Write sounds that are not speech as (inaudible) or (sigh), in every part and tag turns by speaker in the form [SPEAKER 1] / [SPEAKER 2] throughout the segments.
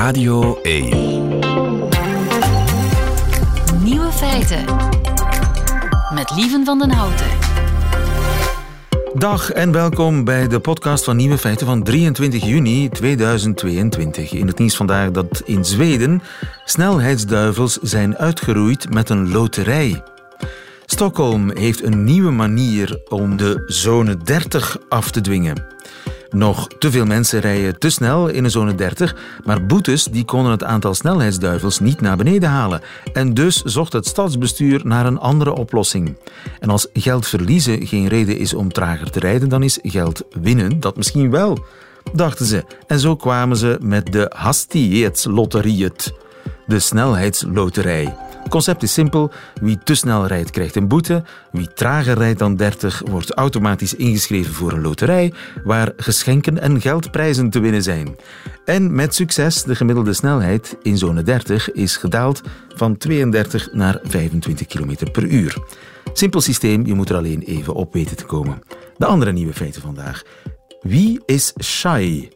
[SPEAKER 1] Radio 1.
[SPEAKER 2] Nieuwe feiten. Met Lieven van den Houten.
[SPEAKER 3] Dag en welkom bij de podcast van Nieuwe Feiten van 23 juni 2022. In het nieuws vandaag dat in Zweden snelheidsduivels zijn uitgeroeid met een loterij. Stockholm heeft een nieuwe manier om de zone 30 af te dwingen. Nog te veel mensen rijden te snel in een zone 30, maar boetes die konden het aantal snelheidsduivels niet naar beneden halen. En dus zocht het stadsbestuur naar een andere oplossing. En als geld verliezen geen reden is om trager te rijden, dan is geld winnen dat misschien wel, dachten ze. En zo kwamen ze met de Hastighetslotteriet, de snelheidsloterij. Het concept is simpel. Wie te snel rijdt, krijgt een boete. Wie trager rijdt dan 30, wordt automatisch ingeschreven voor een loterij waar geschenken en geldprijzen te winnen zijn. En met succes, de gemiddelde snelheid in zone 30 is gedaald van 32 naar 25 km per uur. Simpel systeem, je moet er alleen even op weten te komen. De andere nieuwe feiten vandaag. Wie is Shai?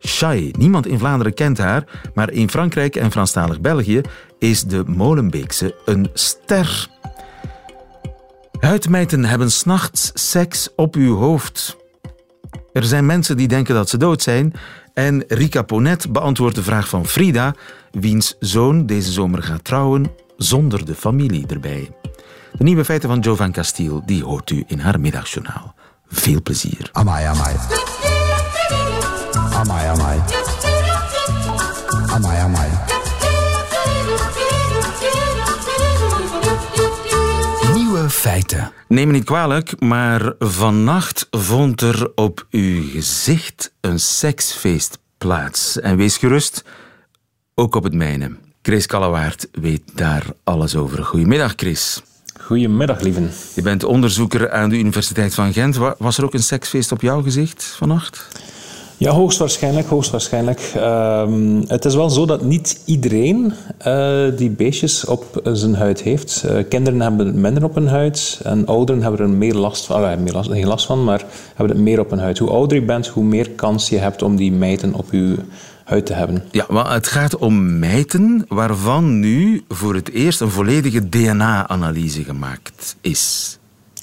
[SPEAKER 3] Shai. Niemand in Vlaanderen kent haar, maar in Frankrijk en Franstalig België is de Molenbeekse een ster. Huidmijten hebben s'nachts seks op uw hoofd. Er zijn mensen die denken dat ze dood zijn. En Rika Ponet beantwoordt de vraag van Frida, wiens zoon deze zomer gaat trouwen zonder de familie erbij. De nieuwe feiten van Jovan Castiel die hoort u in haar middagjournaal. Veel plezier.
[SPEAKER 4] Amai, amai. Amai, amai. Amai, amai.
[SPEAKER 1] Nieuwe feiten.
[SPEAKER 3] Neem me niet kwalijk, maar vannacht vond er op uw gezicht een seksfeest plaats. En wees gerust, ook op het mijne. Chris Kallewaard weet daar alles over. Goedemiddag, Chris.
[SPEAKER 5] Goedemiddag, lieven.
[SPEAKER 3] Je bent onderzoeker aan de Universiteit van Gent. Wa- Was er ook een seksfeest op jouw gezicht vannacht?
[SPEAKER 5] Ja, hoogstwaarschijnlijk, hoogstwaarschijnlijk. Ehm, het is wel zo dat niet iedereen eh, die beestjes op zijn huid heeft. Eh, kinderen hebben het minder op hun huid en ouderen hebben er meer last van. Ah, meer last, geen last van, maar hebben het meer op hun huid. Hoe ouder je bent, hoe meer kans je hebt om die mijten op je huid te hebben.
[SPEAKER 3] Ja, maar het gaat om mijten waarvan nu voor het eerst een volledige DNA-analyse gemaakt is.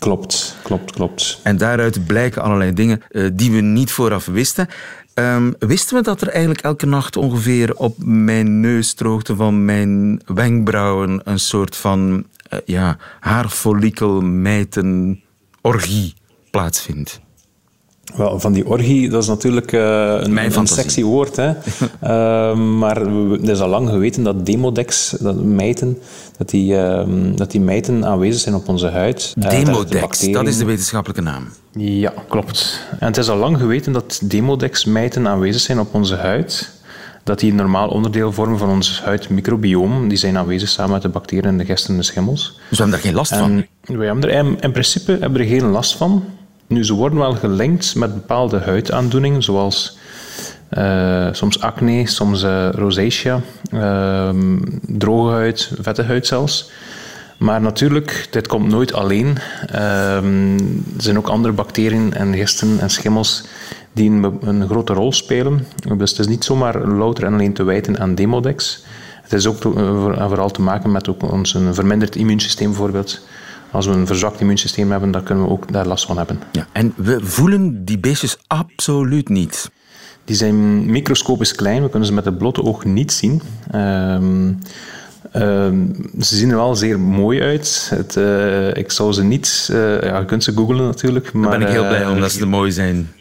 [SPEAKER 5] Klopt, klopt, klopt.
[SPEAKER 3] En daaruit blijken allerlei dingen eh, die we niet vooraf wisten. Ehm, wisten we dat er eigenlijk elke nacht ongeveer op mijn neusdroogte van mijn wenkbrauwen een soort van uh, ja, plaatsvindt?
[SPEAKER 5] Wel, van die orgie, dat is natuurlijk uh, een, een sexy woord. Hè? uh, (laughs) maar we- het is al lang geweten dat demodex, dat mijten, dat die, uh, dat die mijten aanwezig zijn op onze huid. De
[SPEAKER 3] Demodex, dat is de wetenschappelijke naam.
[SPEAKER 5] Ja, klopt. En het is al lang geweten dat demodex-mijten aanwezig zijn op onze huid. Dat die een normaal onderdeel vormen van ons huidmicrobioom. Die zijn aanwezig samen met de bacteriën en de gisten en de schimmels.
[SPEAKER 3] Dus we hebben daar geen last van.
[SPEAKER 5] En wij hebben er in, in principe hebben we er geen last van. Nu, ze worden wel gelinkt met bepaalde huidaandoeningen, zoals eh, soms acne, soms eh, rosacea, ehm, droge huid, vette huid zelfs. Maar natuurlijk, dit komt nooit alleen. Ehm, er zijn ook andere bacteriën en gisten en schimmels die een, een grote rol spelen. Dus het is niet zomaar louter en alleen te wijten aan demodex. Het is ook to- eh, vooral te maken met ook ons een verminderd immuunsysteem bijvoorbeeld. Als we een verzwakt immuunsysteem hebben, dan kunnen we ook daar last van hebben.
[SPEAKER 3] Ja, en we voelen die beestjes absoluut niet.
[SPEAKER 5] Die zijn microscopisch klein, we kunnen ze met het blote oog niet zien. Ehm, ehm, ze zien er wel zeer mooi uit. Het, eh, ik zou ze niet... eh, ja, je kunt ze googlen natuurlijk. Maar,
[SPEAKER 3] Daar ben ik heel blij
[SPEAKER 5] eh,
[SPEAKER 3] omdat ze mooi zijn.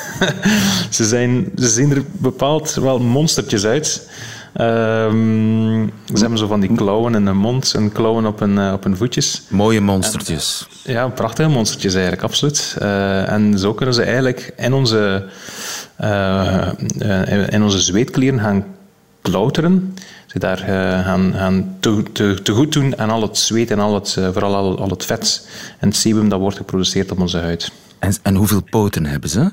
[SPEAKER 3] (laughs)
[SPEAKER 5] ze, zijn, ze zien er bepaald wel monstertjes uit. Ehm, ze hebben zo van die klauwen in hun mond en klauwen op hun, eh, op hun voetjes.
[SPEAKER 3] Mooie monstertjes.
[SPEAKER 5] Ja, prachtige monstertjes eigenlijk, absoluut. Eh, en zo kunnen ze eigenlijk in onze, eh, in onze zweetklieren gaan klauteren. Ze daar gaan, gaan te, te, te goed doen aan al het zweet en al het, vooral al, al het vet en het sebum dat wordt geproduceerd op onze huid.
[SPEAKER 3] En, en hoeveel poten hebben ze?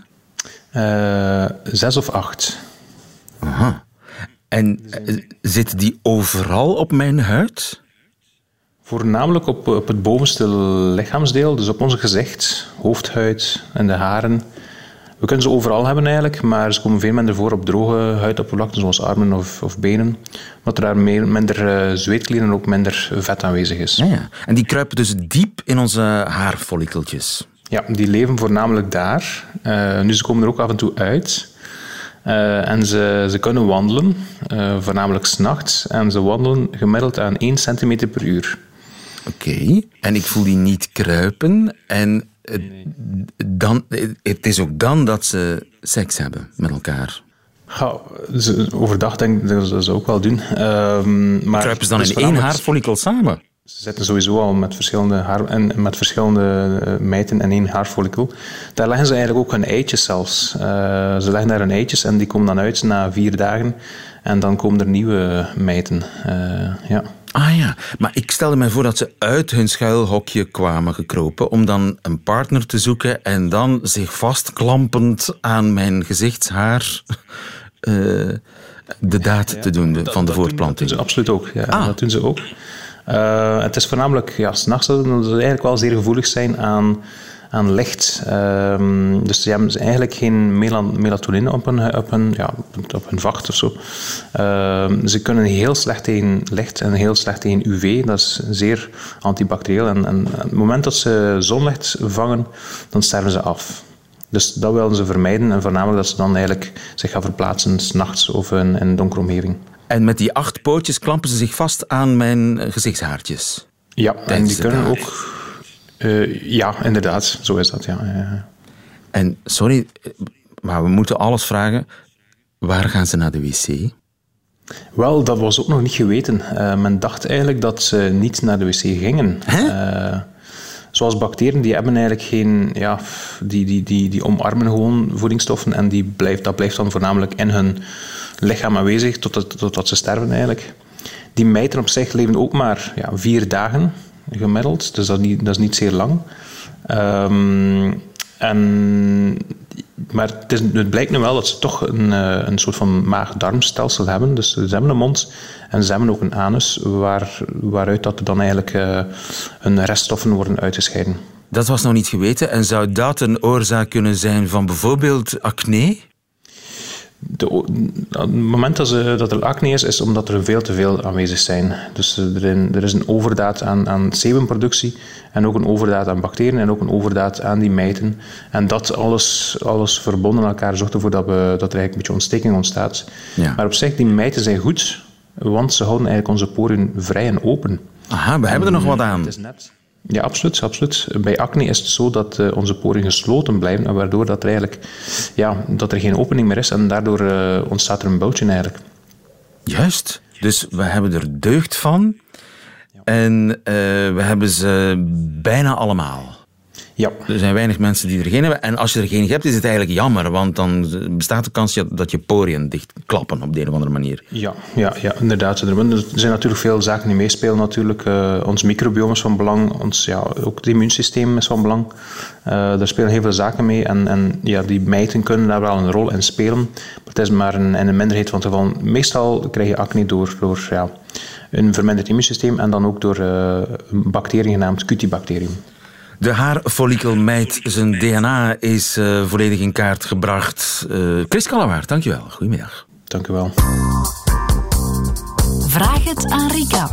[SPEAKER 5] Zes of acht.
[SPEAKER 3] En eh, zit die overal op mijn huid?
[SPEAKER 5] Voornamelijk op, op het bovenste lichaamsdeel, dus op ons gezicht, hoofdhuid en de haren. We kunnen ze overal hebben eigenlijk, maar ze komen veel minder voor op droge huidoppervlakten, zoals armen of, of benen. Omdat er daar meer, minder uh, zweetklieren en ook minder vet aanwezig is.
[SPEAKER 3] Ja, ja. En die kruipen dus diep in onze haarfollikeltjes.
[SPEAKER 5] Ja, die leven voornamelijk daar. Uh, nu, ze komen er ook af en toe uit. Uh, en ze, ze kunnen wandelen, uh, voornamelijk s'nachts. En ze wandelen gemiddeld aan 1 centimeter per uur.
[SPEAKER 3] Oké, okay. en ik voel die niet kruipen. En dan, het is ook dan dat ze seks hebben met elkaar.
[SPEAKER 5] Ja, overdag denk ik dat ze dat ook wel doen. Uh, maar
[SPEAKER 3] Kruipen ze dan in één haarfollikel samen?
[SPEAKER 5] Ze zitten sowieso al met verschillende, haar, en met verschillende uh, mijten in één haarfollikel. Daar leggen ze eigenlijk ook hun eitjes zelfs. Uh, ze leggen daar hun eitjes en die komen dan uit na vier dagen. En dan komen er nieuwe mijten. Uh, ja.
[SPEAKER 3] Ah ja, maar ik stelde mij voor dat ze uit hun schuilhokje kwamen gekropen om dan een partner te zoeken en dan zich vastklampend aan mijn gezichtshaar uh, de daad ja, te doen de, van de voortplanting.
[SPEAKER 5] Dat doen ze absoluut ook. Ja, ah. Dat doen ze ook. Uh, het is voornamelijk ja, s'nachts dat ze eigenlijk wel zeer gevoelig zijn aan aan licht. Um, dus ze hebben eigenlijk geen melatonine op hun, op hun, ja, op hun vacht of zo. Um, ze kunnen heel slecht tegen licht en heel slecht tegen UV. Dat is zeer antibacterieel. En, en op het moment dat ze zonlicht vangen, dan sterven ze af. Dus dat willen ze vermijden. En voornamelijk dat ze dan eigenlijk zich gaan verplaatsen s'nachts of in een donkere omgeving.
[SPEAKER 3] En met die acht pootjes klampen ze zich vast aan mijn gezichtshaartjes.
[SPEAKER 5] Ja, en die kunnen ook uh, ja, inderdaad, zo is dat. Ja.
[SPEAKER 3] En sorry, maar we moeten alles vragen. Waar gaan ze naar de wc?
[SPEAKER 5] Wel, dat was ook nog niet geweten. Uh, men dacht eigenlijk dat ze niet naar de wc gingen. Uh, zoals bacteriën, die hebben eigenlijk geen... Ja, die, die, die, die omarmen gewoon voedingsstoffen en die blijft, dat blijft dan voornamelijk in hun lichaam aanwezig totdat, totdat ze sterven eigenlijk. Die mijten op zich leven ook maar ja, vier dagen gemiddeld, dus dat, niet, dat is niet zeer lang. Um, en, maar het, blijkt nu wel dat ze toch een, eh, een soort van maag-darmstelsel hebben. Dus ze hebben een mond en ze hebben ook een anus waar, waaruit dat dan eigenlijk uh, hun reststoffen worden uitgescheiden.
[SPEAKER 3] Dat was nog niet geweten. En zou dat een oorzaak kunnen zijn van bijvoorbeeld acne?
[SPEAKER 5] De, het moment dat, ze, dat er acne is, is omdat er veel te veel aanwezig zijn. Dus er, is een overdaad aan, aan sebumproductie en ook een overdaad aan bacteriën en ook een overdaad aan die mijten. En dat alles, alles verbonden aan elkaar zorgt ervoor dat, we, dat er eigenlijk een beetje ontsteking ontstaat. Ja. Maar op zich, die mijten zijn goed, want ze houden eigenlijk onze poren vrij en open.
[SPEAKER 3] Aha, we hebben er nog wat aan. Het is net...
[SPEAKER 5] Ja, absoluut, absoluut. Bij acne is het zo dat uh, onze poren gesloten blijven, waardoor dat er eigenlijk ja, dat er geen opening meer is en daardoor uh, ontstaat er een bultje eigenlijk.
[SPEAKER 3] Juist. Dus we hebben er deugd van en uh, we hebben ze bijna allemaal.
[SPEAKER 5] Ja.
[SPEAKER 3] Er zijn weinig mensen die er geen hebben. En als je er geen hebt, is het eigenlijk jammer. Want dan bestaat de kans dat je poriën dichtklappen op de een of andere manier.
[SPEAKER 5] Ja, ja, ja inderdaad. Er zijn natuurlijk veel zaken die meespelen. Natuurlijk. Uh, ons microbiome is van belang. Ons, ja, ook het immuunsysteem is van belang. Uh, daar spelen heel veel zaken mee. En, en ja, die mijten kunnen daar wel een rol in spelen. Maar het is maar een, in een minderheid van gevallen. Meestal krijg je acne door, door ja, een verminderd immuunsysteem en dan ook door uh, een bacterie genaamd Cutibacterium.
[SPEAKER 3] De haarfollikelmeid, zijn DNA is uh, volledig in kaart gebracht. Uh, Chris Kallewaard, dankjewel. Goedemiddag.
[SPEAKER 5] Dank u wel.
[SPEAKER 2] Vraag het aan Rika.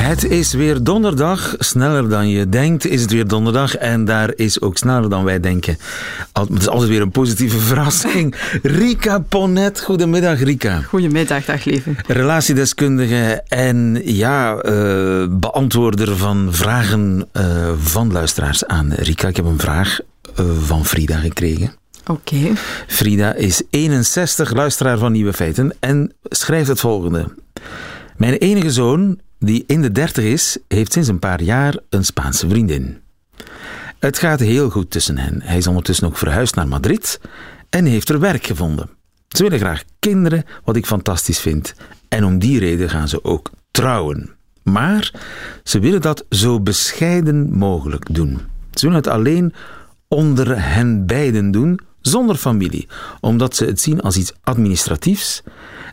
[SPEAKER 3] Het is weer donderdag. Sneller dan je denkt is het weer donderdag. En daar is ook sneller dan wij denken. Het is altijd weer een positieve (laughs) verrassing. Rika Ponet. Goedemiddag, Rika.
[SPEAKER 4] Goedemiddag, dag lieve.
[SPEAKER 3] Relatiedeskundige en ja, uh, beantwoorder van vragen uh, van luisteraars aan Rika. Ik heb een vraag uh, van Frida gekregen.
[SPEAKER 4] Oké. Okay.
[SPEAKER 3] Frida is 61, luisteraar van Nieuwe Feiten en schrijft het volgende. Mijn enige zoon die in de dertig is, heeft sinds een paar jaar een Spaanse vriendin. Het gaat heel goed tussen hen. Hij is ondertussen ook verhuisd naar Madrid en heeft er werk gevonden. Ze willen graag kinderen, wat ik fantastisch vind. En om die reden gaan ze ook trouwen. Maar ze willen dat zo bescheiden mogelijk doen. Ze willen het alleen onder hen beiden doen, zonder familie, omdat ze het zien als iets administratiefs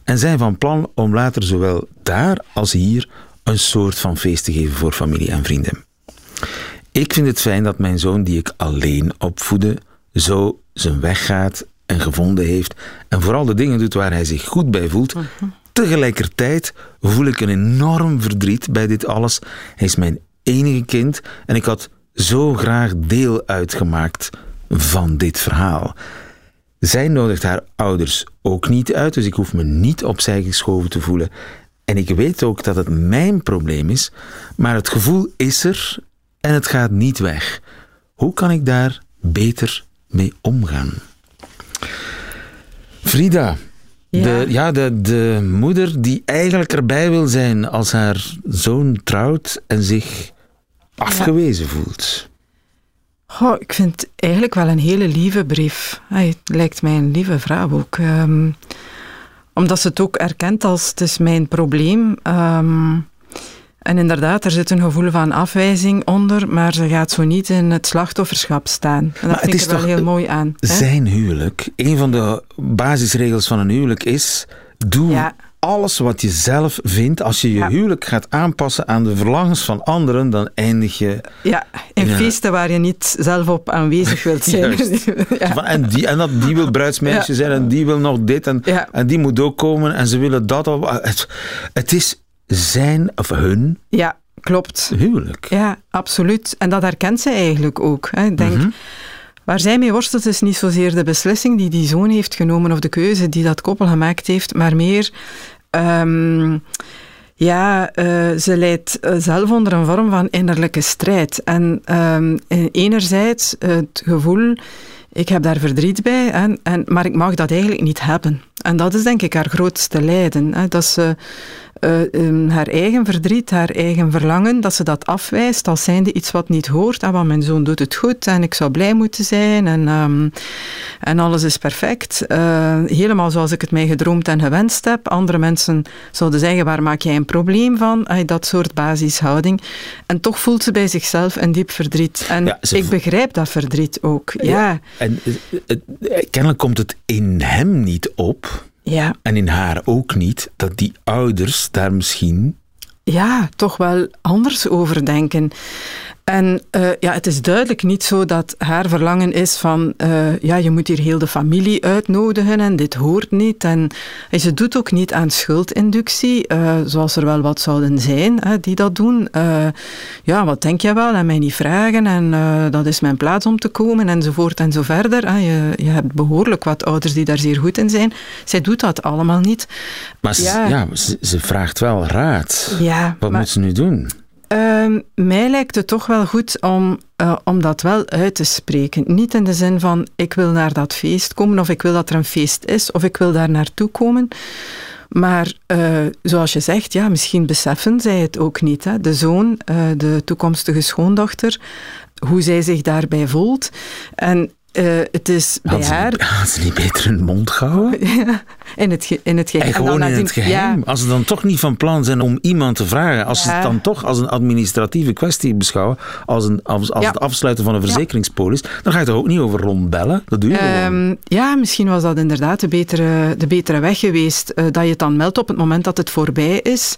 [SPEAKER 3] en zijn van plan om later zowel daar als hier een soort van feest te geven voor familie en vrienden. Ik vind het fijn dat mijn zoon, die ik alleen opvoedde, zo zijn weg gaat en gevonden heeft en vooral de dingen doet waar hij zich goed bij voelt. Tegelijkertijd voel ik een enorm verdriet bij dit alles. Hij is mijn enige kind en ik had zo graag deel uitgemaakt van dit verhaal. Zij nodigt haar ouders ook niet uit, dus ik hoef me niet opzij geschoven te voelen. En ik weet ook dat het mijn probleem is, maar het gevoel is er en het gaat niet weg. Hoe kan ik daar beter mee omgaan? Frida,
[SPEAKER 4] Ja.
[SPEAKER 3] De, ja, de, de moeder die eigenlijk erbij wil zijn als haar zoon trouwt en zich afgewezen voelt.
[SPEAKER 4] Goh, ik vind het eigenlijk wel een hele lieve brief. Hij het lijkt mij een lieve vrouw ook. Ehm, omdat ze het ook erkent als het is mijn probleem. Ehm, en inderdaad, er zit een gevoel van afwijzing onder, maar ze gaat zo niet in het slachtofferschap staan. En dat
[SPEAKER 3] Maar het
[SPEAKER 4] vind ik
[SPEAKER 3] is
[SPEAKER 4] er wel heel mooi aan. hè?
[SPEAKER 3] Zijn huwelijk, een van de basisregels van een huwelijk is: doe
[SPEAKER 4] Ja.
[SPEAKER 3] Alles wat je zelf vindt. Als je je
[SPEAKER 4] Ja.
[SPEAKER 3] huwelijk gaat aanpassen aan de verlangens van anderen, dan eindig je.
[SPEAKER 4] Ja, in
[SPEAKER 3] Ja.
[SPEAKER 4] feesten waar je niet zelf op aanwezig wilt (laughs) zijn. (laughs) Ja.
[SPEAKER 3] En, die, en dat, die wil bruidsmeisje zijn en die wil nog dit en, en die moet ook komen en ze willen dat. Of, het, het is zijn of hun
[SPEAKER 4] ja, klopt.
[SPEAKER 3] huwelijk.
[SPEAKER 4] Ja, absoluut. En dat herkent zij eigenlijk ook. Hè. Ik denk,
[SPEAKER 3] Mhm.
[SPEAKER 4] Waar zij mee worstelt is niet zozeer de beslissing die die zoon heeft genomen of de keuze die dat koppel gemaakt heeft, maar meer... ehm, ja, eh, ze leidt eh, zelf onder een vorm van innerlijke strijd. En ehm, en enerzijds het gevoel, ik heb daar verdriet bij, en, en, maar ik mag dat eigenlijk niet hebben. En dat is denk ik haar grootste lijden. Hè, dat ze eh, ehm, haar eigen verdriet, haar eigen verlangen, dat ze dat afwijst als zijnde iets wat niet hoort. Ah, want mijn zoon doet het goed en ik zou blij moeten zijn en, ehm, en alles is perfect. Eh, helemaal zoals ik het mij gedroomd en gewenst heb. Andere mensen zouden zeggen, waar maak jij een probleem van? Ah, dat soort basishouding. En toch voelt ze bij zichzelf een diep verdriet. En
[SPEAKER 3] Ja,
[SPEAKER 4] ik begrijp dat verdriet ook. Ja,
[SPEAKER 3] En eh, kennelijk komt het in hem niet op,
[SPEAKER 4] ja,
[SPEAKER 3] en in haar ook niet, dat die ouders daar misschien.
[SPEAKER 4] ja, toch wel anders over denken. En eh, ja, het is duidelijk niet zo dat haar verlangen is van, eh, ja, je moet hier heel de familie uitnodigen en dit hoort niet. En, en ze doet ook niet aan schuldinductie, eh, zoals er wel wat zouden zijn hè, die dat doen. Ja, wat denk je wel? En mij niet vragen en dat is mijn plaats om te komen enzovoort en zo verder. hè. Je, je hebt behoorlijk wat ouders die daar zeer goed in zijn. Zij doet dat allemaal niet.
[SPEAKER 3] Maar ze,
[SPEAKER 4] Ja.
[SPEAKER 3] ze, ze vraagt wel raad.
[SPEAKER 4] Ja,
[SPEAKER 3] Wat
[SPEAKER 4] maar-
[SPEAKER 3] moet ze nu doen?
[SPEAKER 4] Ehm, mij lijkt het toch wel goed om, eh, om dat wel uit te spreken. Niet in de zin van ik wil naar dat feest komen of ik wil dat er een feest is of ik wil daar naartoe komen. Maar eh, zoals je zegt, ja, misschien beseffen zij het ook niet. Hè? De zoon, eh, de toekomstige schoondochter, hoe zij zich daarbij voelt. En het is bij
[SPEAKER 3] Had ze,
[SPEAKER 4] haar
[SPEAKER 3] had ze niet beter hun mond gehouden? (laughs)
[SPEAKER 4] in het, ge- in het geheim.
[SPEAKER 3] En
[SPEAKER 4] dan
[SPEAKER 3] gewoon in het geheim.
[SPEAKER 4] Ja,
[SPEAKER 3] Als ze dan toch niet van plan zijn om iemand te vragen, als ze het dan toch als een administratieve kwestie beschouwen, als, een, als, als
[SPEAKER 4] Ja.
[SPEAKER 3] het afsluiten van een verzekeringspolis, dan ga je toch ook niet over rondbellen? Dat doe je gewoon.
[SPEAKER 4] Ehm, ja, misschien was dat inderdaad de betere, de betere weg geweest. eh, dat je het dan meldt op het moment dat het voorbij is.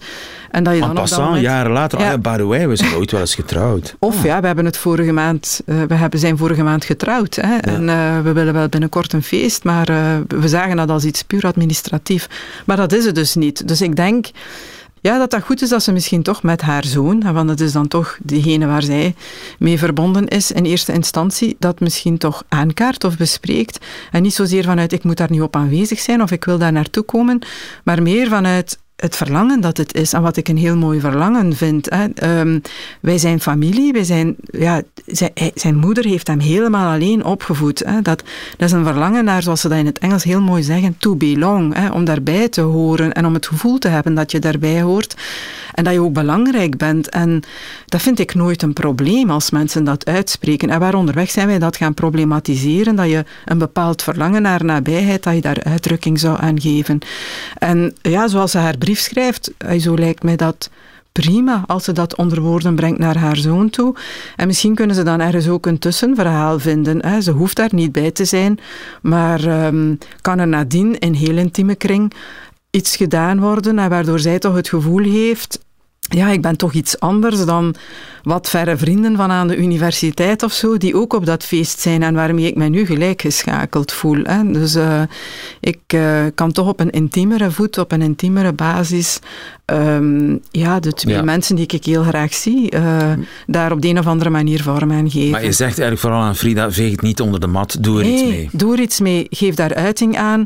[SPEAKER 4] En dat je
[SPEAKER 3] En
[SPEAKER 4] dan dat
[SPEAKER 3] passant,
[SPEAKER 4] moment...
[SPEAKER 3] jaren later,
[SPEAKER 4] Ja.
[SPEAKER 3] ah ja, by the way, we zijn ooit wel eens getrouwd. (laughs)
[SPEAKER 4] Of ja, we hebben het vorige maand, eh, we hebben, zijn vorige maand getrouwd. Hè, En eh, we willen wel binnenkort een feest, maar we zagen dat als iets puur administratief. Maar dat is het dus niet. Dus ik denk ja, dat dat goed is dat ze misschien toch met haar zoon, want het is dan toch degene waar zij mee verbonden is in eerste instantie, dat misschien toch aankaart of bespreekt. En niet zozeer vanuit ik moet daar nu op aanwezig zijn of ik wil daar naartoe komen, maar meer vanuit het verlangen dat het is en wat ik een heel mooi verlangen vind. Hè. Ehm, wij zijn familie, wij zijn, ja, zijn moeder heeft hem helemaal alleen opgevoed. Hè. Dat, dat is een verlangen naar, zoals ze dat in het Engels heel mooi zeggen, to belong. Hè, om daarbij te horen en om het gevoel te hebben dat je daarbij hoort. En dat je ook belangrijk bent. En dat vind ik nooit een probleem als mensen dat uitspreken. En waar onderweg zijn wij dat gaan problematiseren, dat je een bepaald verlangen naar nabijheid, dat je daar uitdrukking zou aan geven. En ja, zoals ze haar schrijft, eh, zo lijkt mij dat prima als ze dat onder woorden brengt naar haar zoon toe. En misschien kunnen ze dan ergens ook een tussenverhaal vinden. Hè. Ze hoeft daar niet bij te zijn, maar um, kan er nadien in heel intieme kring iets gedaan worden, waardoor zij toch het gevoel heeft ja, ik ben toch iets anders dan wat verre vrienden van aan de universiteit of zo, die ook op dat feest zijn en waarmee ik mij nu gelijk geschakeld voel. Hè. Dus uh, ik uh, kan toch op een intiemere voet, op een intiemere basis, um, ja, de twee ja. mensen die ik heel graag zie, uh, daar op de een of andere manier vorm aan geven.
[SPEAKER 3] Maar je zegt eigenlijk vooral aan Frida, veeg het niet onder de mat, doe er
[SPEAKER 4] nee,
[SPEAKER 3] iets mee.
[SPEAKER 4] doe er iets mee, geef daar uiting aan.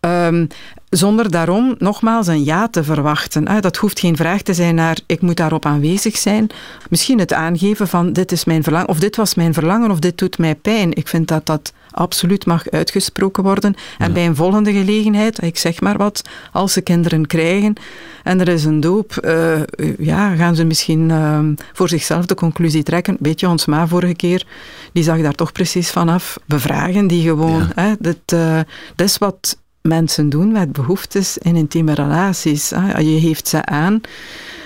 [SPEAKER 4] Um, zonder daarom nogmaals een ja te verwachten. Dat hoeft geen vraag te zijn naar ik moet daarop aanwezig zijn. Misschien het aangeven van dit is mijn verlangen, of dit was mijn verlangen, of dit doet mij pijn. Ik vind dat dat absoluut mag uitgesproken worden. En ja. bij een volgende gelegenheid, ik zeg maar wat, als ze kinderen krijgen en er is een doop, uh, ja, gaan ze misschien uh, voor zichzelf de conclusie trekken. Weet je, ons ma vorige keer, die zag daar toch precies vanaf. Bevragen die gewoon. Ja. Hè, dit, uh, dat is wat mensen doen met behoeftes in intieme relaties. Je geeft ze aan.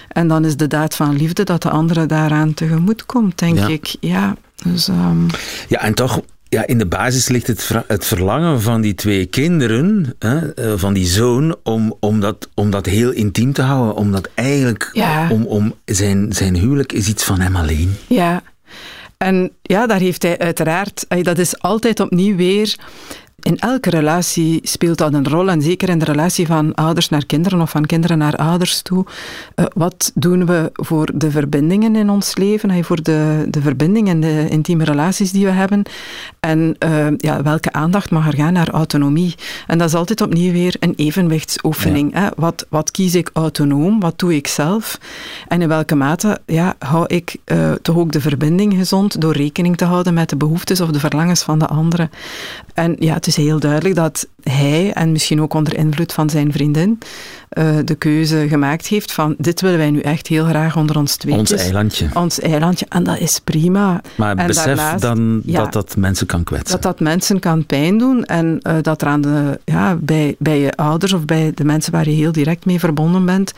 [SPEAKER 4] En dan is de daad van liefde dat de andere daaraan tegemoet komt, denk
[SPEAKER 3] ja.
[SPEAKER 4] ik. Ja, dus, um...
[SPEAKER 3] ja, en toch, ja, in de basis ligt het, het verlangen van die twee kinderen, hè, van die zoon, om, om, dat, om dat heel intiem te houden. Omdat eigenlijk,
[SPEAKER 4] ja.
[SPEAKER 3] om, om zijn, zijn huwelijk is iets van hem alleen.
[SPEAKER 4] Ja. En ja, daar heeft hij uiteraard, dat is altijd opnieuw weer in elke relatie speelt dat een rol. En zeker in de relatie van ouders naar kinderen of van kinderen naar ouders toe. Uh, wat doen we voor de verbindingen in ons leven? Voor de, de verbindingen en de intieme relaties die we hebben. En uh, ja, welke aandacht mag er gaan naar autonomie? En dat is altijd opnieuw weer een evenwichtsoefening. Ja. Hè? Wat, wat kies ik autonoom? Wat doe ik zelf? En in welke mate ja, hou ik uh, toch ook de verbinding gezond door rekening te houden met de behoeftes of de verlangens van de anderen? En ja, het is heel duidelijk dat hij, en misschien ook onder invloed van zijn vriendin, uh, de keuze gemaakt heeft van dit willen wij nu echt heel graag onder ons tweetjes.
[SPEAKER 3] Ons eilandje.
[SPEAKER 4] Ons eilandje. En dat is prima.
[SPEAKER 3] Maar
[SPEAKER 4] en
[SPEAKER 3] besef
[SPEAKER 4] daarnaast,
[SPEAKER 3] dan
[SPEAKER 4] ja,
[SPEAKER 3] dat dat mensen kan kwetsen.
[SPEAKER 4] Dat dat mensen kan pijn doen en uh, dat er aan de, ja, bij, bij je ouders of bij de mensen waar je heel direct mee verbonden bent,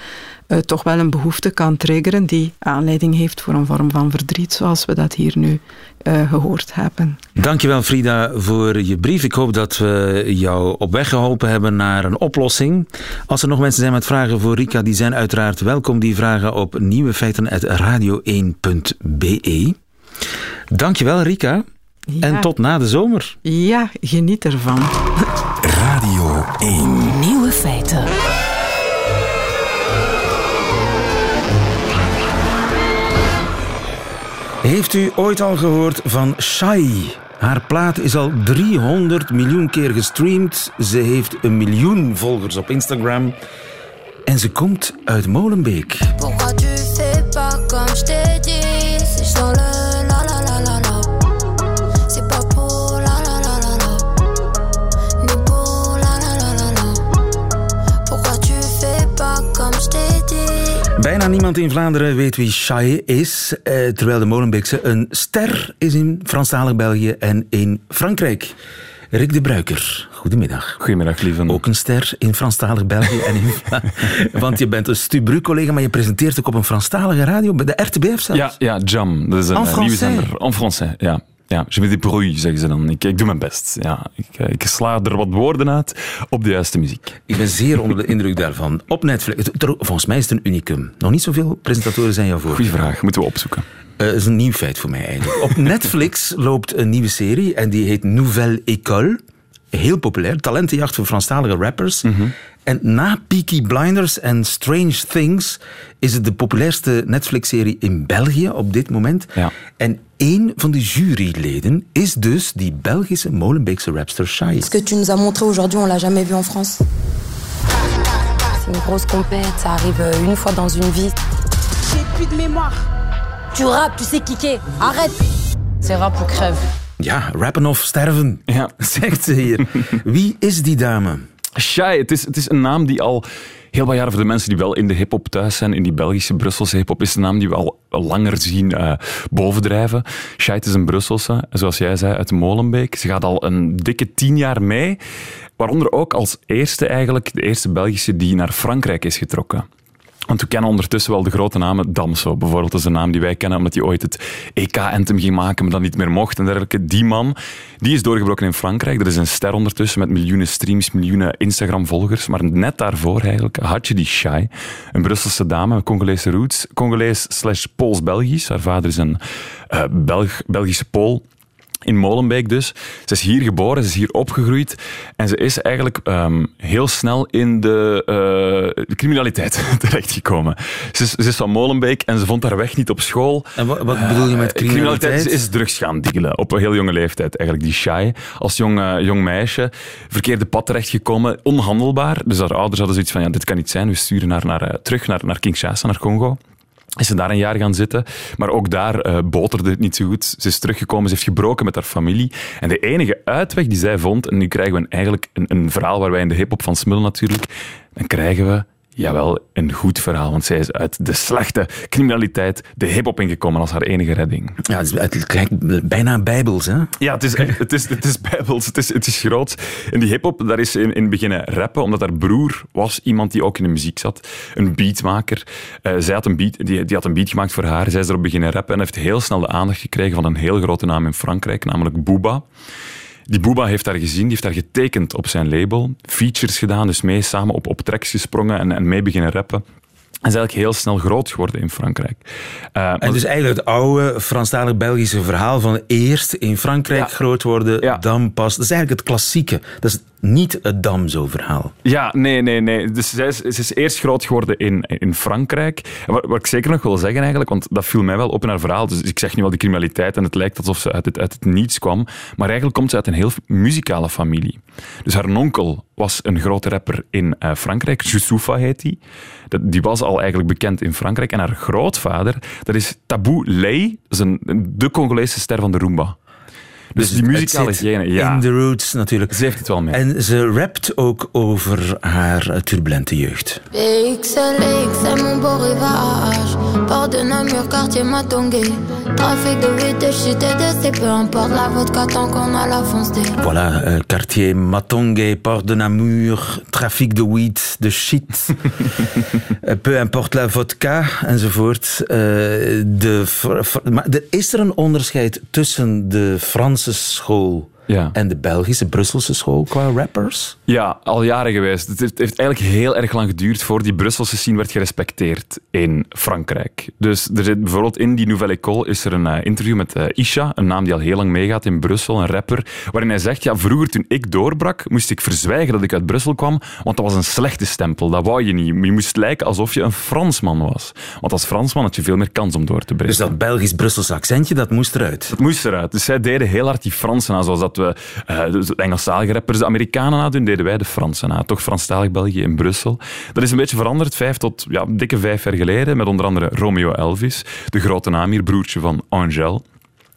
[SPEAKER 4] uh, toch wel een behoefte kan triggeren die aanleiding heeft voor een vorm van verdriet, zoals we dat hier nu uh, gehoord hebben.
[SPEAKER 3] Dankjewel Frida voor je brief. Ik hoop dat we jou op weg geholpen hebben naar een oplossing. Als er nog mensen zijn met vragen voor Rika, die zijn uiteraard welkom. Die vragen op nieuwefeiten.radio1.be. Dankjewel Rika. Ja. En tot na de zomer.
[SPEAKER 4] Ja, geniet ervan.
[SPEAKER 1] Radio 1.
[SPEAKER 2] Nieuwe feiten.
[SPEAKER 3] Heeft u ooit al gehoord van Shai? Haar plaat is al 300 miljoen keer gestreamd. Ze heeft een miljoen volgers op Instagram. En ze komt uit Molenbeek. Niemand in Vlaanderen weet wie Shai is, eh, terwijl de Molenbeekse een ster is in Franstalig België en in Frankrijk. Rick de Bruiker, goedemiddag.
[SPEAKER 6] Goedemiddag, lieve.
[SPEAKER 3] Ook een ster in Franstalig België. en in, (laughs) want je bent een Stubru-collega, maar je presenteert ook op een Franstalige radio, bij de RTBF zelfs.
[SPEAKER 6] Ja, ja Jam. Dat is een
[SPEAKER 3] En
[SPEAKER 6] uh, nieuwe zender. En français, ja. Ja, je me débrouille, zeggen ze dan. Ik, ik doe mijn best. Ja, ik, eh, ik sla er wat woorden uit op de juiste muziek.
[SPEAKER 3] Ik ben zeer onder de indruk daarvan. Op Netflix, volgens mij is het een unicum. Nog niet zoveel presentatoren zijn jou voor.
[SPEAKER 6] Goeie vraag, moeten we opzoeken.
[SPEAKER 3] Eh, Dat is een nieuw feit voor mij eigenlijk. Op (laughs) Netflix loopt een nieuwe serie en die heet Nouvelle École. Heel populair, talentenjacht voor Franstalige rappers. En na Peaky Blinders en Strange Things is het de populairste Netflix-serie in België op dit moment.
[SPEAKER 6] Ja.
[SPEAKER 3] En één van de juryleden is dus die Belgische Molenbeekse rapster Shai.
[SPEAKER 7] Ce que tu nous as montré aujourd'hui, on l'a jamais vu en France. C'est une grosse compète, ça arrive une fois dans une vie.
[SPEAKER 8] J'ai plus de mémoire.
[SPEAKER 7] Tu rappes, tu sais kicker, arrête C'est rap ou crève.
[SPEAKER 3] Ja, rappen of sterven,
[SPEAKER 6] Ja. (laughs)
[SPEAKER 3] zegt ze hier. Wie is die dame?
[SPEAKER 6] Shai, het is, het is een naam die al heel wat jaren voor de mensen die wel in de hip-hop thuis zijn, in die Belgische Brusselse hip-hop, is een naam die we al langer zien eh, bovendrijven. Shai het is een Brusselse, zoals jij zei, uit Molenbeek. Ze gaat al een dikke tien jaar mee, waaronder ook als eerste eigenlijk, de eerste Belgische die naar Frankrijk is getrokken. Want we kennen ondertussen wel de grote namen. Damso bijvoorbeeld is een naam die wij kennen, omdat hij ooit het EK-anthem ging maken, maar dan niet meer mocht en dergelijke. Die man, die is doorgebroken in Frankrijk. Er is een ster ondertussen met miljoenen streams, miljoenen Instagram-volgers. Maar net daarvoor eigenlijk had je die Shai, een Brusselse dame, Congolese roots. Congolees slash Pools-Belgisch. Haar vader is een uh, Belg, Belgische Pool in Molenbeek dus. Ze is hier geboren, ze is hier opgegroeid en ze is eigenlijk um, heel snel in de, uh, de criminaliteit (laughs) terechtgekomen. Ze is, ze is, van Molenbeek en ze vond haar weg niet op school.
[SPEAKER 3] En wat, wat bedoel je met criminaliteit? Uh, criminaliteit
[SPEAKER 6] is, is drugs gaan dealen, op een heel jonge leeftijd eigenlijk. Die shy, als jong, uh, jong meisje, verkeerde pad terechtgekomen, onhandelbaar. Dus haar ouders hadden zoiets van, ja, dit kan niet zijn, we sturen haar naar, terug naar, naar Kinshasa, naar Congo is ze daar een jaar gaan zitten. Maar ook daar uh, boterde het niet zo goed. Ze is teruggekomen, ze heeft gebroken met haar familie. En de enige uitweg die zij vond, en nu krijgen we eigenlijk een, een verhaal waar wij in de hip-hop van Smul natuurlijk, dan krijgen we jawel, een goed verhaal. Want zij is uit de slechte criminaliteit de hip-hop ingekomen als haar enige redding.
[SPEAKER 3] Ja, het, lijkt bijna bijbels, hè?
[SPEAKER 6] Ja, het is, het is, het is bijbels. Het is, het is groot. En die hip-hop, daar is in, in beginnen rappen, omdat haar broer was iemand die ook in de muziek zat. Een beatmaker. Uh, zij had een beat, die, die had een beat gemaakt voor haar. Zij is erop beginnen rappen en heeft heel snel de aandacht gekregen van een heel grote naam in Frankrijk, namelijk Booba. Die Booba heeft daar gezien, die heeft daar getekend op zijn label. Features gedaan, dus mee samen op, op tracks gesprongen en, en mee beginnen rappen. En is eigenlijk heel snel groot geworden in Frankrijk.
[SPEAKER 3] Uh, en dus eigenlijk het oude Franstalig Belgische verhaal van eerst in Frankrijk groot worden, ja. dan pas. Dat is eigenlijk het klassieke. Dat is niet het Damso-verhaal.
[SPEAKER 6] Ja, nee, nee, nee. Dus zij is, ze is eerst groot geworden in, in Frankrijk. Wat, ik zeker nog wil zeggen eigenlijk, want dat viel mij wel op in haar verhaal. Dus ik zeg nu wel die criminaliteit en het lijkt alsof ze uit het, uit het niets kwam. Maar eigenlijk komt ze uit een heel muzikale familie. Dus haar onkel was een grote rapper in uh, Frankrijk. Youssoufa heet. Die. die was al eigenlijk bekend in Frankrijk. En haar grootvader, dat is Tabou Ley, dat is een, de Congolese ster van de Rumba. Dus, die muzikale gene, ja.
[SPEAKER 3] In the roots natuurlijk.
[SPEAKER 6] Ze heeft het wel mee.
[SPEAKER 3] En ze rapt ook over haar turbulente jeugd.
[SPEAKER 9] BXL, mon beau rivage. Port de Namur, quartier Matongé. Trafic de weed, de shit et de C, peu importe la vodka tant qu'on a la fonce
[SPEAKER 3] Voilà, uh, quartier Matongé, port de Namur, trafic de weed, de shit. uh, (laughs) peu importe la vodka, enzovoort. Uh, de, maar is er een onderscheid tussen de Franse school ja. en de Belgische, Brusselse school qua rappers?
[SPEAKER 6] Ja, al jaren geweest. Het heeft, eigenlijk heel erg lang geduurd voor die Brusselse scene werd gerespecteerd in Frankrijk. Dus er zit bijvoorbeeld in die Nouvelle École is er een uh, interview met uh, Isha, een naam die al heel lang meegaat in Brussel, een rapper, waarin hij zegt, ja, vroeger toen ik doorbrak, moest ik verzwijgen dat ik uit Brussel kwam, want dat was een slechte stempel. Dat wou je niet. Je moest lijken alsof je een Fransman was. Want als Fransman had je veel meer kans om door te breken.
[SPEAKER 3] Dus dat Belgisch-Brusselse accentje, dat moest eruit?
[SPEAKER 6] Dat moest eruit. Dus zij deden heel hard die Fransen aan, zoals dat we uh, de Engelstalige rappers de Amerikanen nadoen, deden wij de Fransen na. Toch Franstalig België in Brussel. Dat is een beetje veranderd, vijf tot ja, dikke vijf jaar geleden, met onder andere Romeo Elvis, de grote naam hier, broertje van Angel.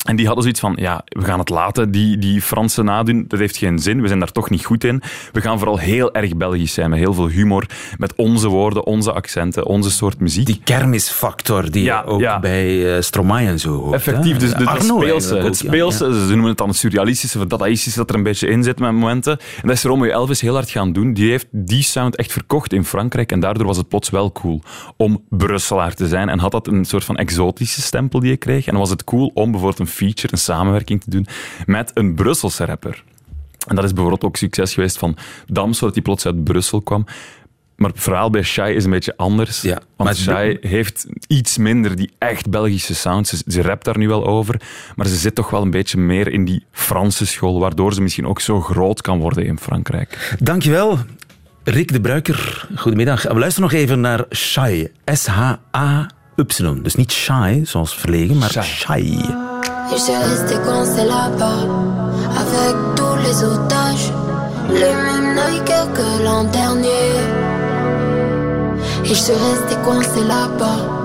[SPEAKER 6] En die hadden zoiets van, ja, we gaan het laten, die, die Fransen nadoen, dat heeft geen zin, we zijn daar toch niet goed in. We gaan vooral heel erg Belgisch zijn, met heel veel humor, met onze woorden, onze accenten, onze soort muziek.
[SPEAKER 3] Die kermisfactor die ja, ook bij uh, Stromae en zo hoort.
[SPEAKER 6] Effectief, dus de, het speelse, het speelse ja, ze noemen het dan het surrealistische, of dadaïstische dat er een beetje in zit met momenten. En dat is Romeo Elvis heel hard gaan doen. Die heeft die sound echt verkocht in Frankrijk en daardoor was het plots wel cool om Brusselaar te zijn en had dat een soort van exotische stempel die je kreeg. En was het cool om bijvoorbeeld een feature, een samenwerking te doen met een Brusselse rapper. En dat is bijvoorbeeld ook succes geweest van Damso, dat hij plots uit Brussel kwam. Maar het verhaal bij Shai is een beetje anders. Ja, want Shai heeft iets minder die echt Belgische sound. Ze, ze rapt daar nu wel over. Maar ze zit toch wel een beetje meer in die Franse school. Waardoor ze misschien ook zo groot kan worden in Frankrijk.
[SPEAKER 3] Dankjewel. Rick de Bruiker, goedemiddag. We luisteren nog even naar Shai. S-H-A-Y. Dus niet shy, zoals verlegen, maar Shai.
[SPEAKER 9] Et je resté coincé là-bas avec tous les otages, les mêmes Nike que l'an dernier. Et je resté coincé là-bas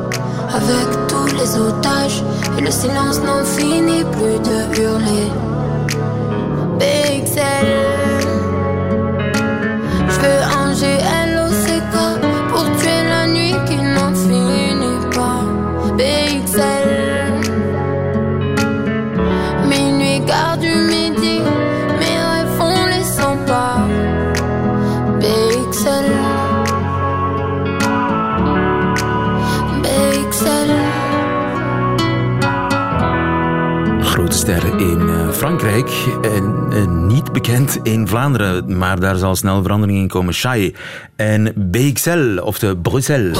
[SPEAKER 9] avec tous les otages et le silence n'en finit plus de hurler. BXL,
[SPEAKER 3] grote ster in eh, Frankrijk en eh, niet bekend in Vlaanderen, maar daar zal snel verandering in komen. Shai en BXL, of de Bruxelles.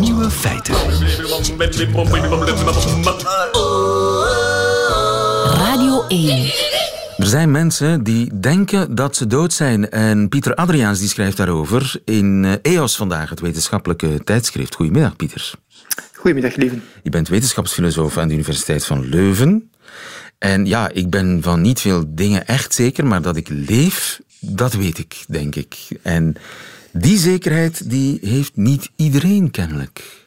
[SPEAKER 1] Nieuwe feiten.
[SPEAKER 2] Radio 1.
[SPEAKER 3] Er zijn mensen die denken dat ze dood zijn. En Pieter Adriaans die schrijft daarover in eh, EOS vandaag, het wetenschappelijke tijdschrift. Goedemiddag, Pieter.
[SPEAKER 10] Goedemiddag, lieve.
[SPEAKER 3] Je bent wetenschapsfilosoof aan de Universiteit van Leuven. En ja, ik ben van niet veel dingen echt zeker, maar dat ik leef, dat weet ik, denk ik. En die zekerheid die heeft niet iedereen kennelijk.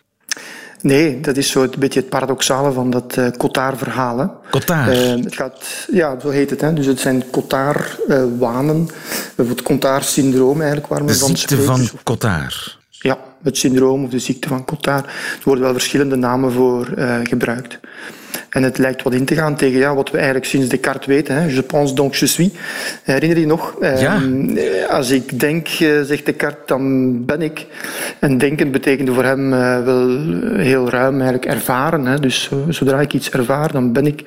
[SPEAKER 10] Nee, dat is zo een beetje het paradoxale van dat uh, Cotard-verhaal. hè.
[SPEAKER 3] Cotard.
[SPEAKER 10] Eh, het gaat, ja, zo heet het. Hè. Dus het zijn Cotard-wanen. het Cotard-syndroom eigenlijk, waar
[SPEAKER 3] De
[SPEAKER 10] men van
[SPEAKER 3] ziekte
[SPEAKER 10] spreekt.
[SPEAKER 3] van
[SPEAKER 10] Dus-
[SPEAKER 3] Cotard.
[SPEAKER 10] Ja, het syndroom of de ziekte van Cotard. Er worden wel verschillende namen voor eh, gebruikt. En het lijkt wat in te gaan tegen ja, wat we eigenlijk sinds Descartes weten. Hè. Je pense donc je suis. Herinner je nog? Eh,
[SPEAKER 3] Ja.
[SPEAKER 10] Als ik denk, eh, zegt Descartes, dan ben ik. En denken betekende voor hem eh, wel heel ruim eigenlijk ervaren. Hè. Dus zodra ik iets ervaar, dan ben ik.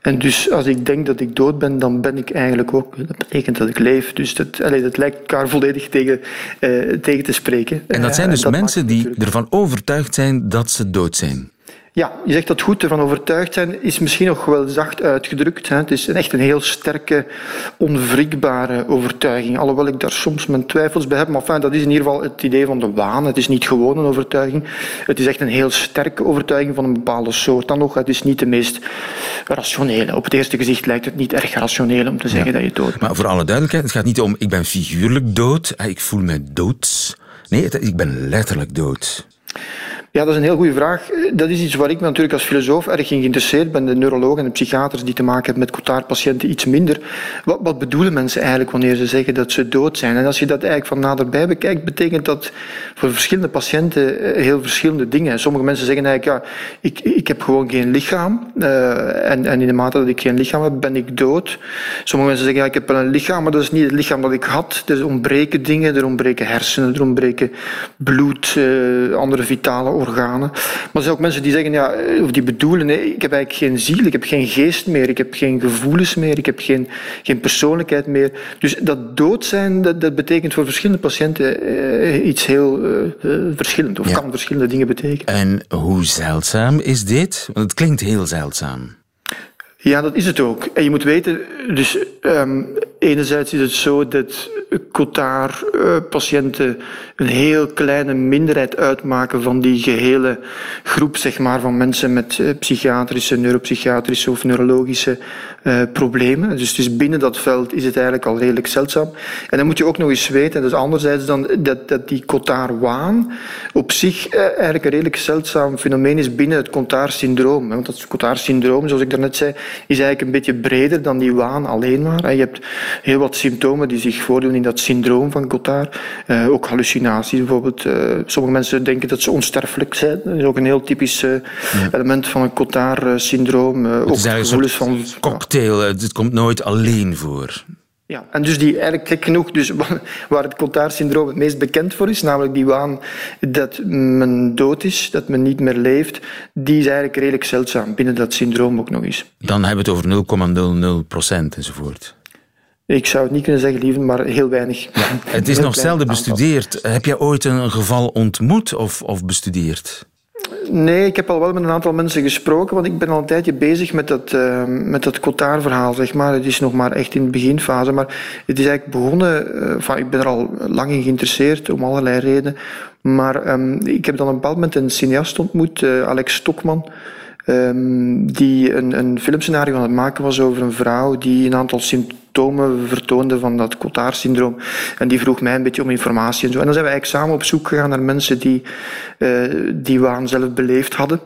[SPEAKER 10] En dus als ik denk dat ik dood ben, dan ben ik eigenlijk ook. Dat betekent dat ik leef. Dus dat, allee, dat lijkt elkaar volledig tegen, eh, tegen te spreken.
[SPEAKER 3] En dat zijn
[SPEAKER 10] Eh,
[SPEAKER 3] dus mensen die ervan overtuigd zijn dat ze dood zijn.
[SPEAKER 10] Ja, je zegt dat goed ervan overtuigd zijn, is misschien nog wel zacht uitgedrukt. Hè. Het is echt een heel sterke, onwrikbare overtuiging. Alhoewel ik daar soms mijn twijfels bij heb. Maar enfin, dat is in ieder geval het idee van de waan. Het is niet gewoon een overtuiging. Het is echt een heel sterke overtuiging van een bepaalde soort. Dan nog, het is niet de meest rationele. Op het eerste gezicht lijkt het niet erg rationeel om te zeggen dat je dood bent.
[SPEAKER 3] Maar voor alle duidelijkheid, het gaat niet om ik ben figuurlijk dood, ik voel me dood. Nee, het- ik ben letterlijk dood.
[SPEAKER 10] Ja, dat is een heel goede vraag. Eh, Dat is iets waar ik me natuurlijk als filosoof erg in geïnteresseerd ben. De neurologen en de psychiaters die te maken hebben met Cotard-patiënten iets minder. Wat, wat bedoelen mensen eigenlijk wanneer ze zeggen dat ze dood zijn? En als je dat eigenlijk van naderbij bekijkt, betekent dat voor verschillende patiënten eh, heel verschillende dingen. Sommige mensen zeggen eigenlijk, ja, ik, ik heb gewoon geen lichaam. eh, en, en in de mate dat ik geen lichaam heb, ben ik dood. Sommige mensen zeggen, ja, ik heb wel een lichaam, maar dat is niet het lichaam dat ik had. Er ontbreken dingen, er ontbreken hersenen, er ontbreken bloed, andere vitale organen. Maar er zijn ook mensen die zeggen, ja, eh, of die bedoelen, nee, ik heb eigenlijk geen ziel, ik heb geen geest meer, ik heb geen gevoelens meer, ik heb geen, geen persoonlijkheid meer. Dus dat dood zijn, dat, dat betekent voor verschillende patiënten eh, iets heel eh, eh, verschillend, of
[SPEAKER 3] Ja.
[SPEAKER 10] kan verschillende dingen betekenen.
[SPEAKER 3] En hoe zeldzaam is dit? Want het klinkt heel zeldzaam.
[SPEAKER 10] Ja, dat is het ook. En je moet weten, dus ehm, enerzijds is het zo dat Cotard-patiënten een heel kleine minderheid uitmaken van die gehele groep zeg maar, van mensen met eh, psychiatrische, neuropsychiatrische of neurologische eh, problemen. Dus, dus binnen dat veld is het eigenlijk al redelijk zeldzaam. En dan moet je ook nog eens weten, dus anderzijds dan dat, dat die Cotard-waan op zich eh, eigenlijk een redelijk zeldzaam fenomeen is binnen het Cotard-syndroom. Want dat Cotard-syndroom, zoals ik daarnet zei, is eigenlijk een beetje breder dan die waan alleen maar. En Je hebt heel wat symptomen die zich voordoen in dat syndroom van Cotard. Eh, ook hallucinaties bijvoorbeeld. Sommige mensen denken dat ze onsterfelijk zijn. Dat is ook een heel typisch element van een Cotard-syndroom. Ook gevoelens van...
[SPEAKER 3] cocktail. Het komt nooit alleen voor.
[SPEAKER 10] Ja, en dus die eigenlijk gek genoeg, dus (laughs) wa- waar het Cotard-syndroom het meest bekend voor is, namelijk die waan dat men dood is, dat men niet meer leeft, die is eigenlijk redelijk zeldzaam, binnen dat syndroom ook nog eens.
[SPEAKER 3] Dan hebben we het over 0,00 procent enzovoort.
[SPEAKER 10] Ik zou het niet kunnen zeggen, lieve, maar heel weinig.
[SPEAKER 3] Het is (laughs) nog zelden bestudeerd. Heb jij ooit een geval ontmoet of, of bestudeerd?
[SPEAKER 10] Nee, ik heb al wel met een aantal mensen gesproken, want ik ben al een tijdje bezig met dat, eh, met dat Cotard-verhaal, zeg maar. Het is nog maar echt in de beginfase, maar het is eigenlijk begonnen... eh, enfin, ik ben er al lang in geïnteresseerd, om allerlei redenen. Maar ehm, ik heb dan een bepaald moment een cineast ontmoet, eh, Alex Stokman, ehm, die een, een filmscenario aan het maken was over een vrouw die een aantal symptomen vertoonde van dat Cotard-syndroom. En die vroeg mij een beetje om informatie en zo. En dan zijn we eigenlijk samen op zoek gegaan naar mensen die eh, die waan zelf beleefd hadden.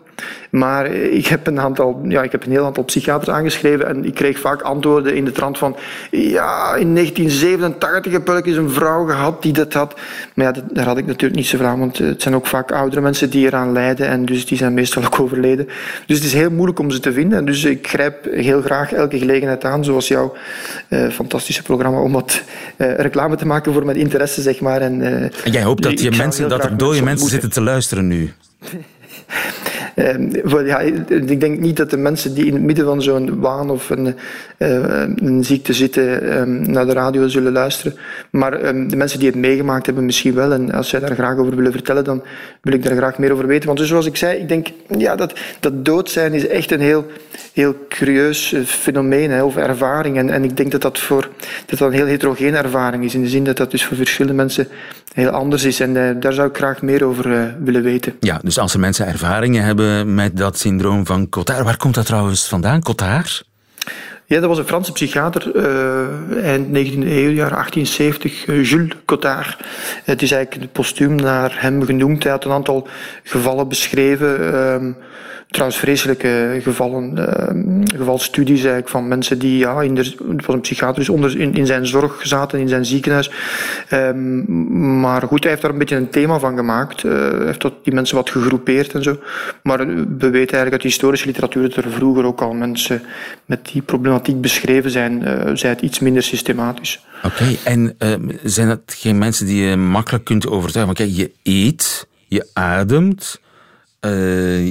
[SPEAKER 10] Maar ik heb een aantal, ja, ik heb een heel aantal psychiaters aangeschreven en ik kreeg vaak antwoorden in de trant van ja, in 1987 heb ik eens een vrouw gehad die dat had. Maar ja, dat, daar had ik natuurlijk niet zoveel aan, want eh, het zijn ook vaak oudere mensen die eraan lijden en dus die zijn meestal ook overleden. Dus het is heel moeilijk om ze te vinden. En dus ik grijp heel graag elke gelegenheid aan, zoals jouw eh, fantastische programma, om wat eh, reclame te maken voor mijn interesse, zeg maar. En, eh,
[SPEAKER 3] En jij hoopt dat, je mensen, dat er dode mensen
[SPEAKER 10] ontmoeten.
[SPEAKER 3] zitten te luisteren nu. (laughs)
[SPEAKER 10] uh, ja, ik denk niet dat de mensen die in het midden van zo'n waan of een, uh, een ziekte zitten um, naar de radio zullen luisteren. Maar um, de mensen die het meegemaakt hebben misschien wel. En als zij daar graag over willen vertellen, dan wil ik daar graag meer over weten. Want dus zoals ik zei, ik denk ja, dat, dat dood zijn is echt een heel, heel curieus fenomeen hè, of ervaring. En, en ik denk dat dat, voor, dat een heel heterogene ervaring is. In de zin dat dat dus voor verschillende mensen heel anders is. En uh, daar zou ik graag meer over willen weten.
[SPEAKER 3] Ja, dus als er mensen ervaringen met dat syndroom van Cotard, waar komt dat trouwens vandaan, Cotard?
[SPEAKER 10] Ja, dat was een Franse psychiater, uh, eind 19e eeuw, jaar 1870, Jules Cotard. Het is eigenlijk het postuum naar hem genoemd. Hij had een aantal gevallen beschreven. Uh, trouwens vreselijke gevallen, uh, gevalstudies eigenlijk van mensen die, ja, in de, het was een psychiater, dus onder, in, in zijn zorg zaten, in zijn ziekenhuis. Um, maar goed, hij heeft daar een beetje een thema van gemaakt. Hij heeft die mensen wat gegroepeerd en zo. Maar we weten eigenlijk uit de historische literatuur dat er vroeger ook al mensen met die problematiek beschreven zijn, uh, zij het iets minder systematisch.
[SPEAKER 3] Oké, en zijn dat geen mensen die je makkelijk kunt overtuigen? Want kijk, je eet, je ademt, uh,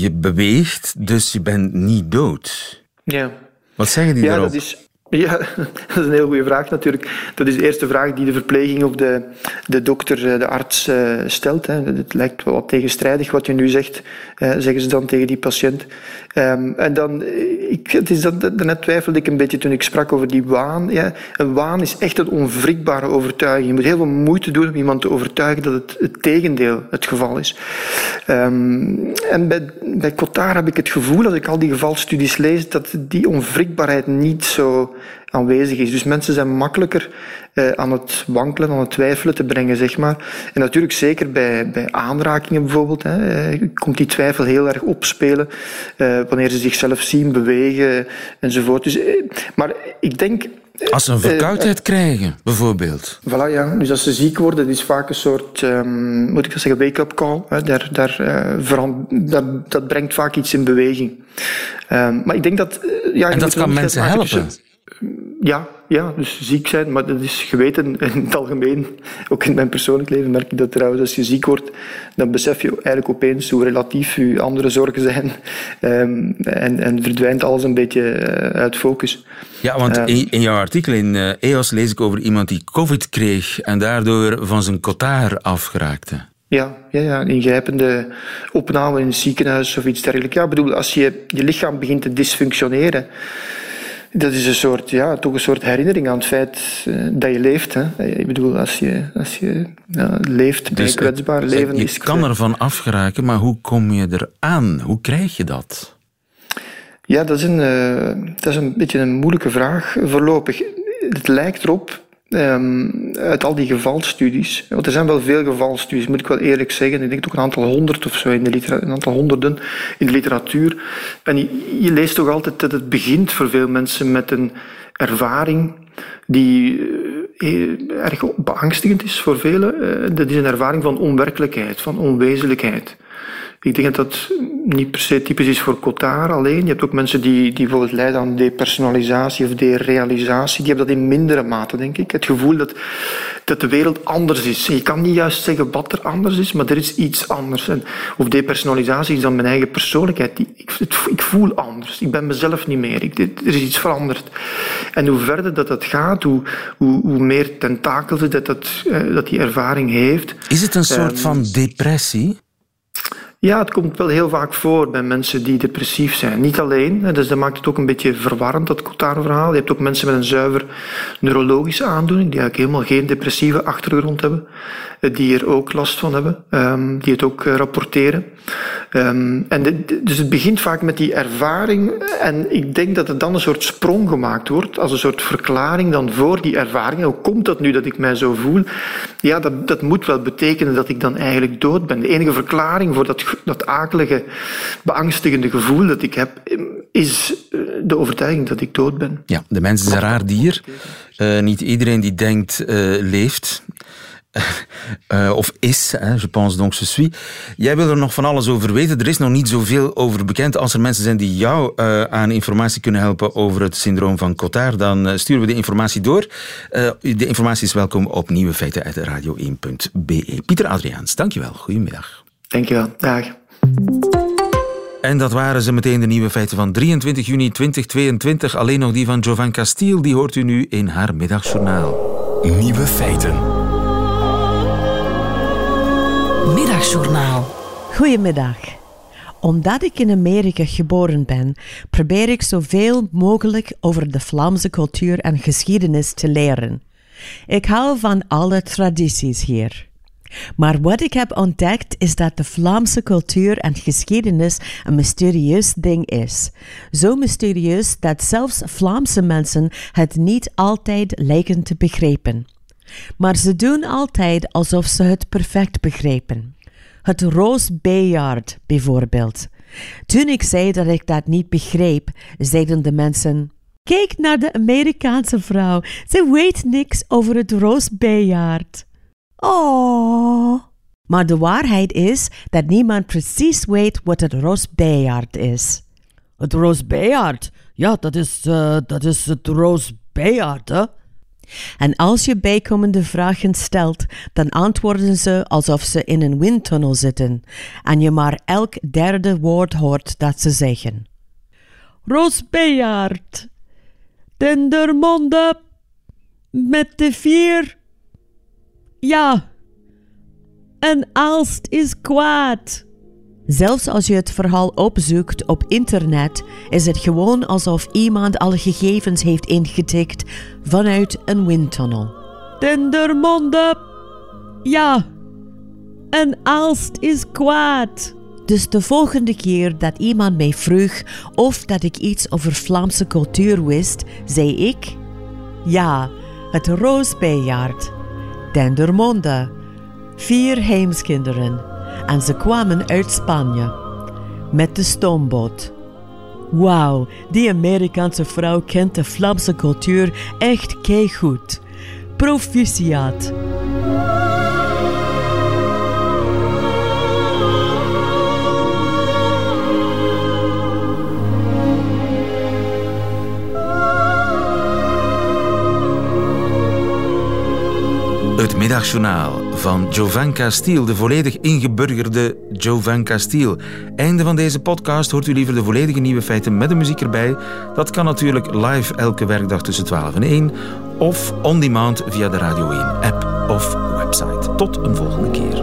[SPEAKER 3] je beweegt, dus je bent niet dood.
[SPEAKER 10] Ja.
[SPEAKER 3] Wat zeggen die
[SPEAKER 10] ja,
[SPEAKER 3] daarop?
[SPEAKER 10] Dat is, ja, dat is een heel goede vraag natuurlijk. Dat is de eerste vraag die de verpleging of de, de dokter, de arts uh, stelt. Het lijkt wel wat tegenstrijdig wat je nu zegt, uh, zeggen ze dan tegen die patiënt. Um, en dan, ik, het is dat, daarnet twijfelde ik een beetje toen ik sprak over die waan. Een waan is echt een onwrikbare overtuiging. Je moet heel veel moeite doen om iemand te overtuigen dat het het tegendeel het geval is. Um, en bij, bij Cotard heb ik het gevoel, als ik al die gevalstudies lees, dat die onwrikbaarheid niet zo aanwezig is. Dus mensen zijn makkelijker uh, aan het wankelen, aan het twijfelen te brengen, zeg maar. En natuurlijk zeker bij, bij aanrakingen bijvoorbeeld, hè, uh, komt die twijfel heel erg opspelen, uh, wanneer ze zichzelf zien bewegen enzovoort. Dus, maar ik denk...
[SPEAKER 3] Als ze een verkoudheid krijgen, bijvoorbeeld.
[SPEAKER 10] Voilà, ja. Dus als ze ziek worden, dat is vaak een soort, um, moet ik dat zeggen, wake-up call. Hè. Daar, daar, dat, dat brengt vaak iets in beweging. Um, maar ik denk dat... ja,
[SPEAKER 3] en dat kan mensen helpen?
[SPEAKER 10] Ja, ja, dus ziek zijn, maar dat is geweten in het algemeen. Ook in mijn persoonlijk leven merk ik dat trouwens. Als je ziek wordt, dan besef je eigenlijk opeens hoe relatief je andere zorgen zijn. Um, en, en verdwijnt alles een beetje uit focus.
[SPEAKER 3] Ja, want um, in, in, jouw artikel in uh, EOS lees ik over iemand die COVID kreeg en daardoor van zijn kotaar afgeraakte.
[SPEAKER 10] Ja, ja, ja, ingrijpende opname in het ziekenhuis of iets dergelijks. Ja, bedoel, als je je lichaam begint te dysfunctioneren dat is een soort, ja, toch een soort herinnering aan het feit uh, dat je leeft. Hè. Ik bedoel, als je, als je ja, leeft, ben je dus kwetsbaar. Het, leven
[SPEAKER 3] je
[SPEAKER 10] is
[SPEAKER 3] kan ervan afgeraken, maar hoe kom je eraan? Hoe krijg je dat?
[SPEAKER 10] Ja, dat is een, uh, dat is een beetje een moeilijke vraag voorlopig. Het lijkt erop Um, uit al die gevalstudies. Want er zijn wel veel gevalstudies, moet ik wel eerlijk zeggen. Ik denk toch een aantal honderd of zo, in de een aantal honderden in de literatuur. En je, je, leest toch altijd dat het begint voor veel mensen met een ervaring die uh, erg beangstigend is voor velen. Uh, dat is een ervaring van onwerkelijkheid, van onwezenlijkheid. Ik denk dat dat niet per se typisch is voor Cotard alleen. Je hebt ook mensen die, die bijvoorbeeld lijden aan depersonalisatie of derealisatie. Die hebben dat in mindere mate, denk ik. Het gevoel dat, dat de wereld anders is. je kan niet juist zeggen wat er anders is, maar er is iets anders. En, of depersonalisatie is dan mijn eigen persoonlijkheid. Ik, ik voel anders. Ik ben mezelf niet meer. Ik, er is iets veranderd. En hoe verder dat dat gaat, hoe, hoe, hoe meer tentakels dat, dat, eh, dat die ervaring heeft.
[SPEAKER 3] Is het een soort um, van depressie?
[SPEAKER 10] Ja, het komt wel heel vaak voor bij mensen die depressief zijn. Niet alleen, dus dat maakt het ook een beetje verwarrend, dat Cotard-verhaal. Je hebt ook mensen met een zuiver neurologische aandoening, die eigenlijk helemaal geen depressieve achtergrond hebben, die er ook last van hebben, die het ook rapporteren. En dus het begint vaak met die ervaring en ik denk dat er dan een soort sprong gemaakt wordt, als een soort verklaring dan voor die ervaring. Hoe komt dat nu dat ik mij zo voel? Ja, dat, dat moet wel betekenen dat ik dan eigenlijk dood ben. De enige verklaring voor dat dat akelige, beangstigende gevoel dat ik heb, is de overtuiging dat ik dood ben.
[SPEAKER 3] Ja, de mens is een raar dier. Uh, niet iedereen die denkt uh, leeft. (laughs) Of is, je pense donc je suis. Jij wil er nog van alles over weten. Er is nog niet zoveel over bekend. Als er mensen zijn die jou aan informatie kunnen helpen over het syndroom van Cotard, dan sturen we de informatie door. de informatie is welkom op nieuwe feiten uit radio1.be. Pieter Adriaans, dankjewel. Goedemiddag.
[SPEAKER 10] Dankjewel. Dag.
[SPEAKER 3] En dat waren ze meteen de nieuwe feiten van 23 juni 2022. Alleen nog die van Jovan Castiel, die hoort u nu in haar middagjournaal.
[SPEAKER 1] Nieuwe feiten.
[SPEAKER 2] Middagjournaal.
[SPEAKER 11] Goedemiddag. Omdat ik in Amerika geboren ben, probeer ik zoveel mogelijk over de Vlaamse cultuur en geschiedenis te leren. Ik hou van alle tradities hier. Maar wat ik heb ontdekt is dat de Vlaamse cultuur en geschiedenis een mysterieus ding is. Zo mysterieus dat zelfs Vlaamse mensen het niet altijd lijken te begrijpen. Maar ze doen altijd alsof ze het perfect begrijpen. Het Roos Bayard bijvoorbeeld. Toen ik zei dat ik dat niet begreep, zeiden de mensen: Kijk naar de Amerikaanse vrouw, ze weet niks over het Roos. Oh. Maar de waarheid is dat niemand precies weet wat het roosbejaard is. Het roosbejaard? Ja, dat is, uh, dat is het roosbejaard, hè? En als je bijkomende vragen stelt, dan antwoorden ze alsof ze in een windtunnel zitten en je maar elk derde woord hoort dat ze zeggen. Roosbejaard, Dendermonde, met de vier ja. En Aalst is kwaad. Zelfs als je het verhaal opzoekt op internet, is het gewoon alsof iemand alle gegevens heeft ingetikt vanuit een windtunnel. Dendermonde. Ja. En Aalst is kwaad. Dus de volgende keer dat iemand mij vroeg of dat ik iets over Vlaamse cultuur wist, zei ik: Ja, het Roosbejaard. Dendermonde. Vier heimskinderen. En ze kwamen uit Spanje. Met de stoomboot. Wauw, die Amerikaanse vrouw kent de Vlaamse cultuur echt keigoed. Proficiat.
[SPEAKER 3] Middagjournaal van Jovan Castiel, de volledig ingeburgerde Jovan Castiel. Einde van deze podcast hoort u liever de volledige nieuwe feiten met de muziek erbij. Dat kan natuurlijk live elke werkdag tussen 12 en 1 of on demand via de Radio 1 app of website. Tot een volgende keer.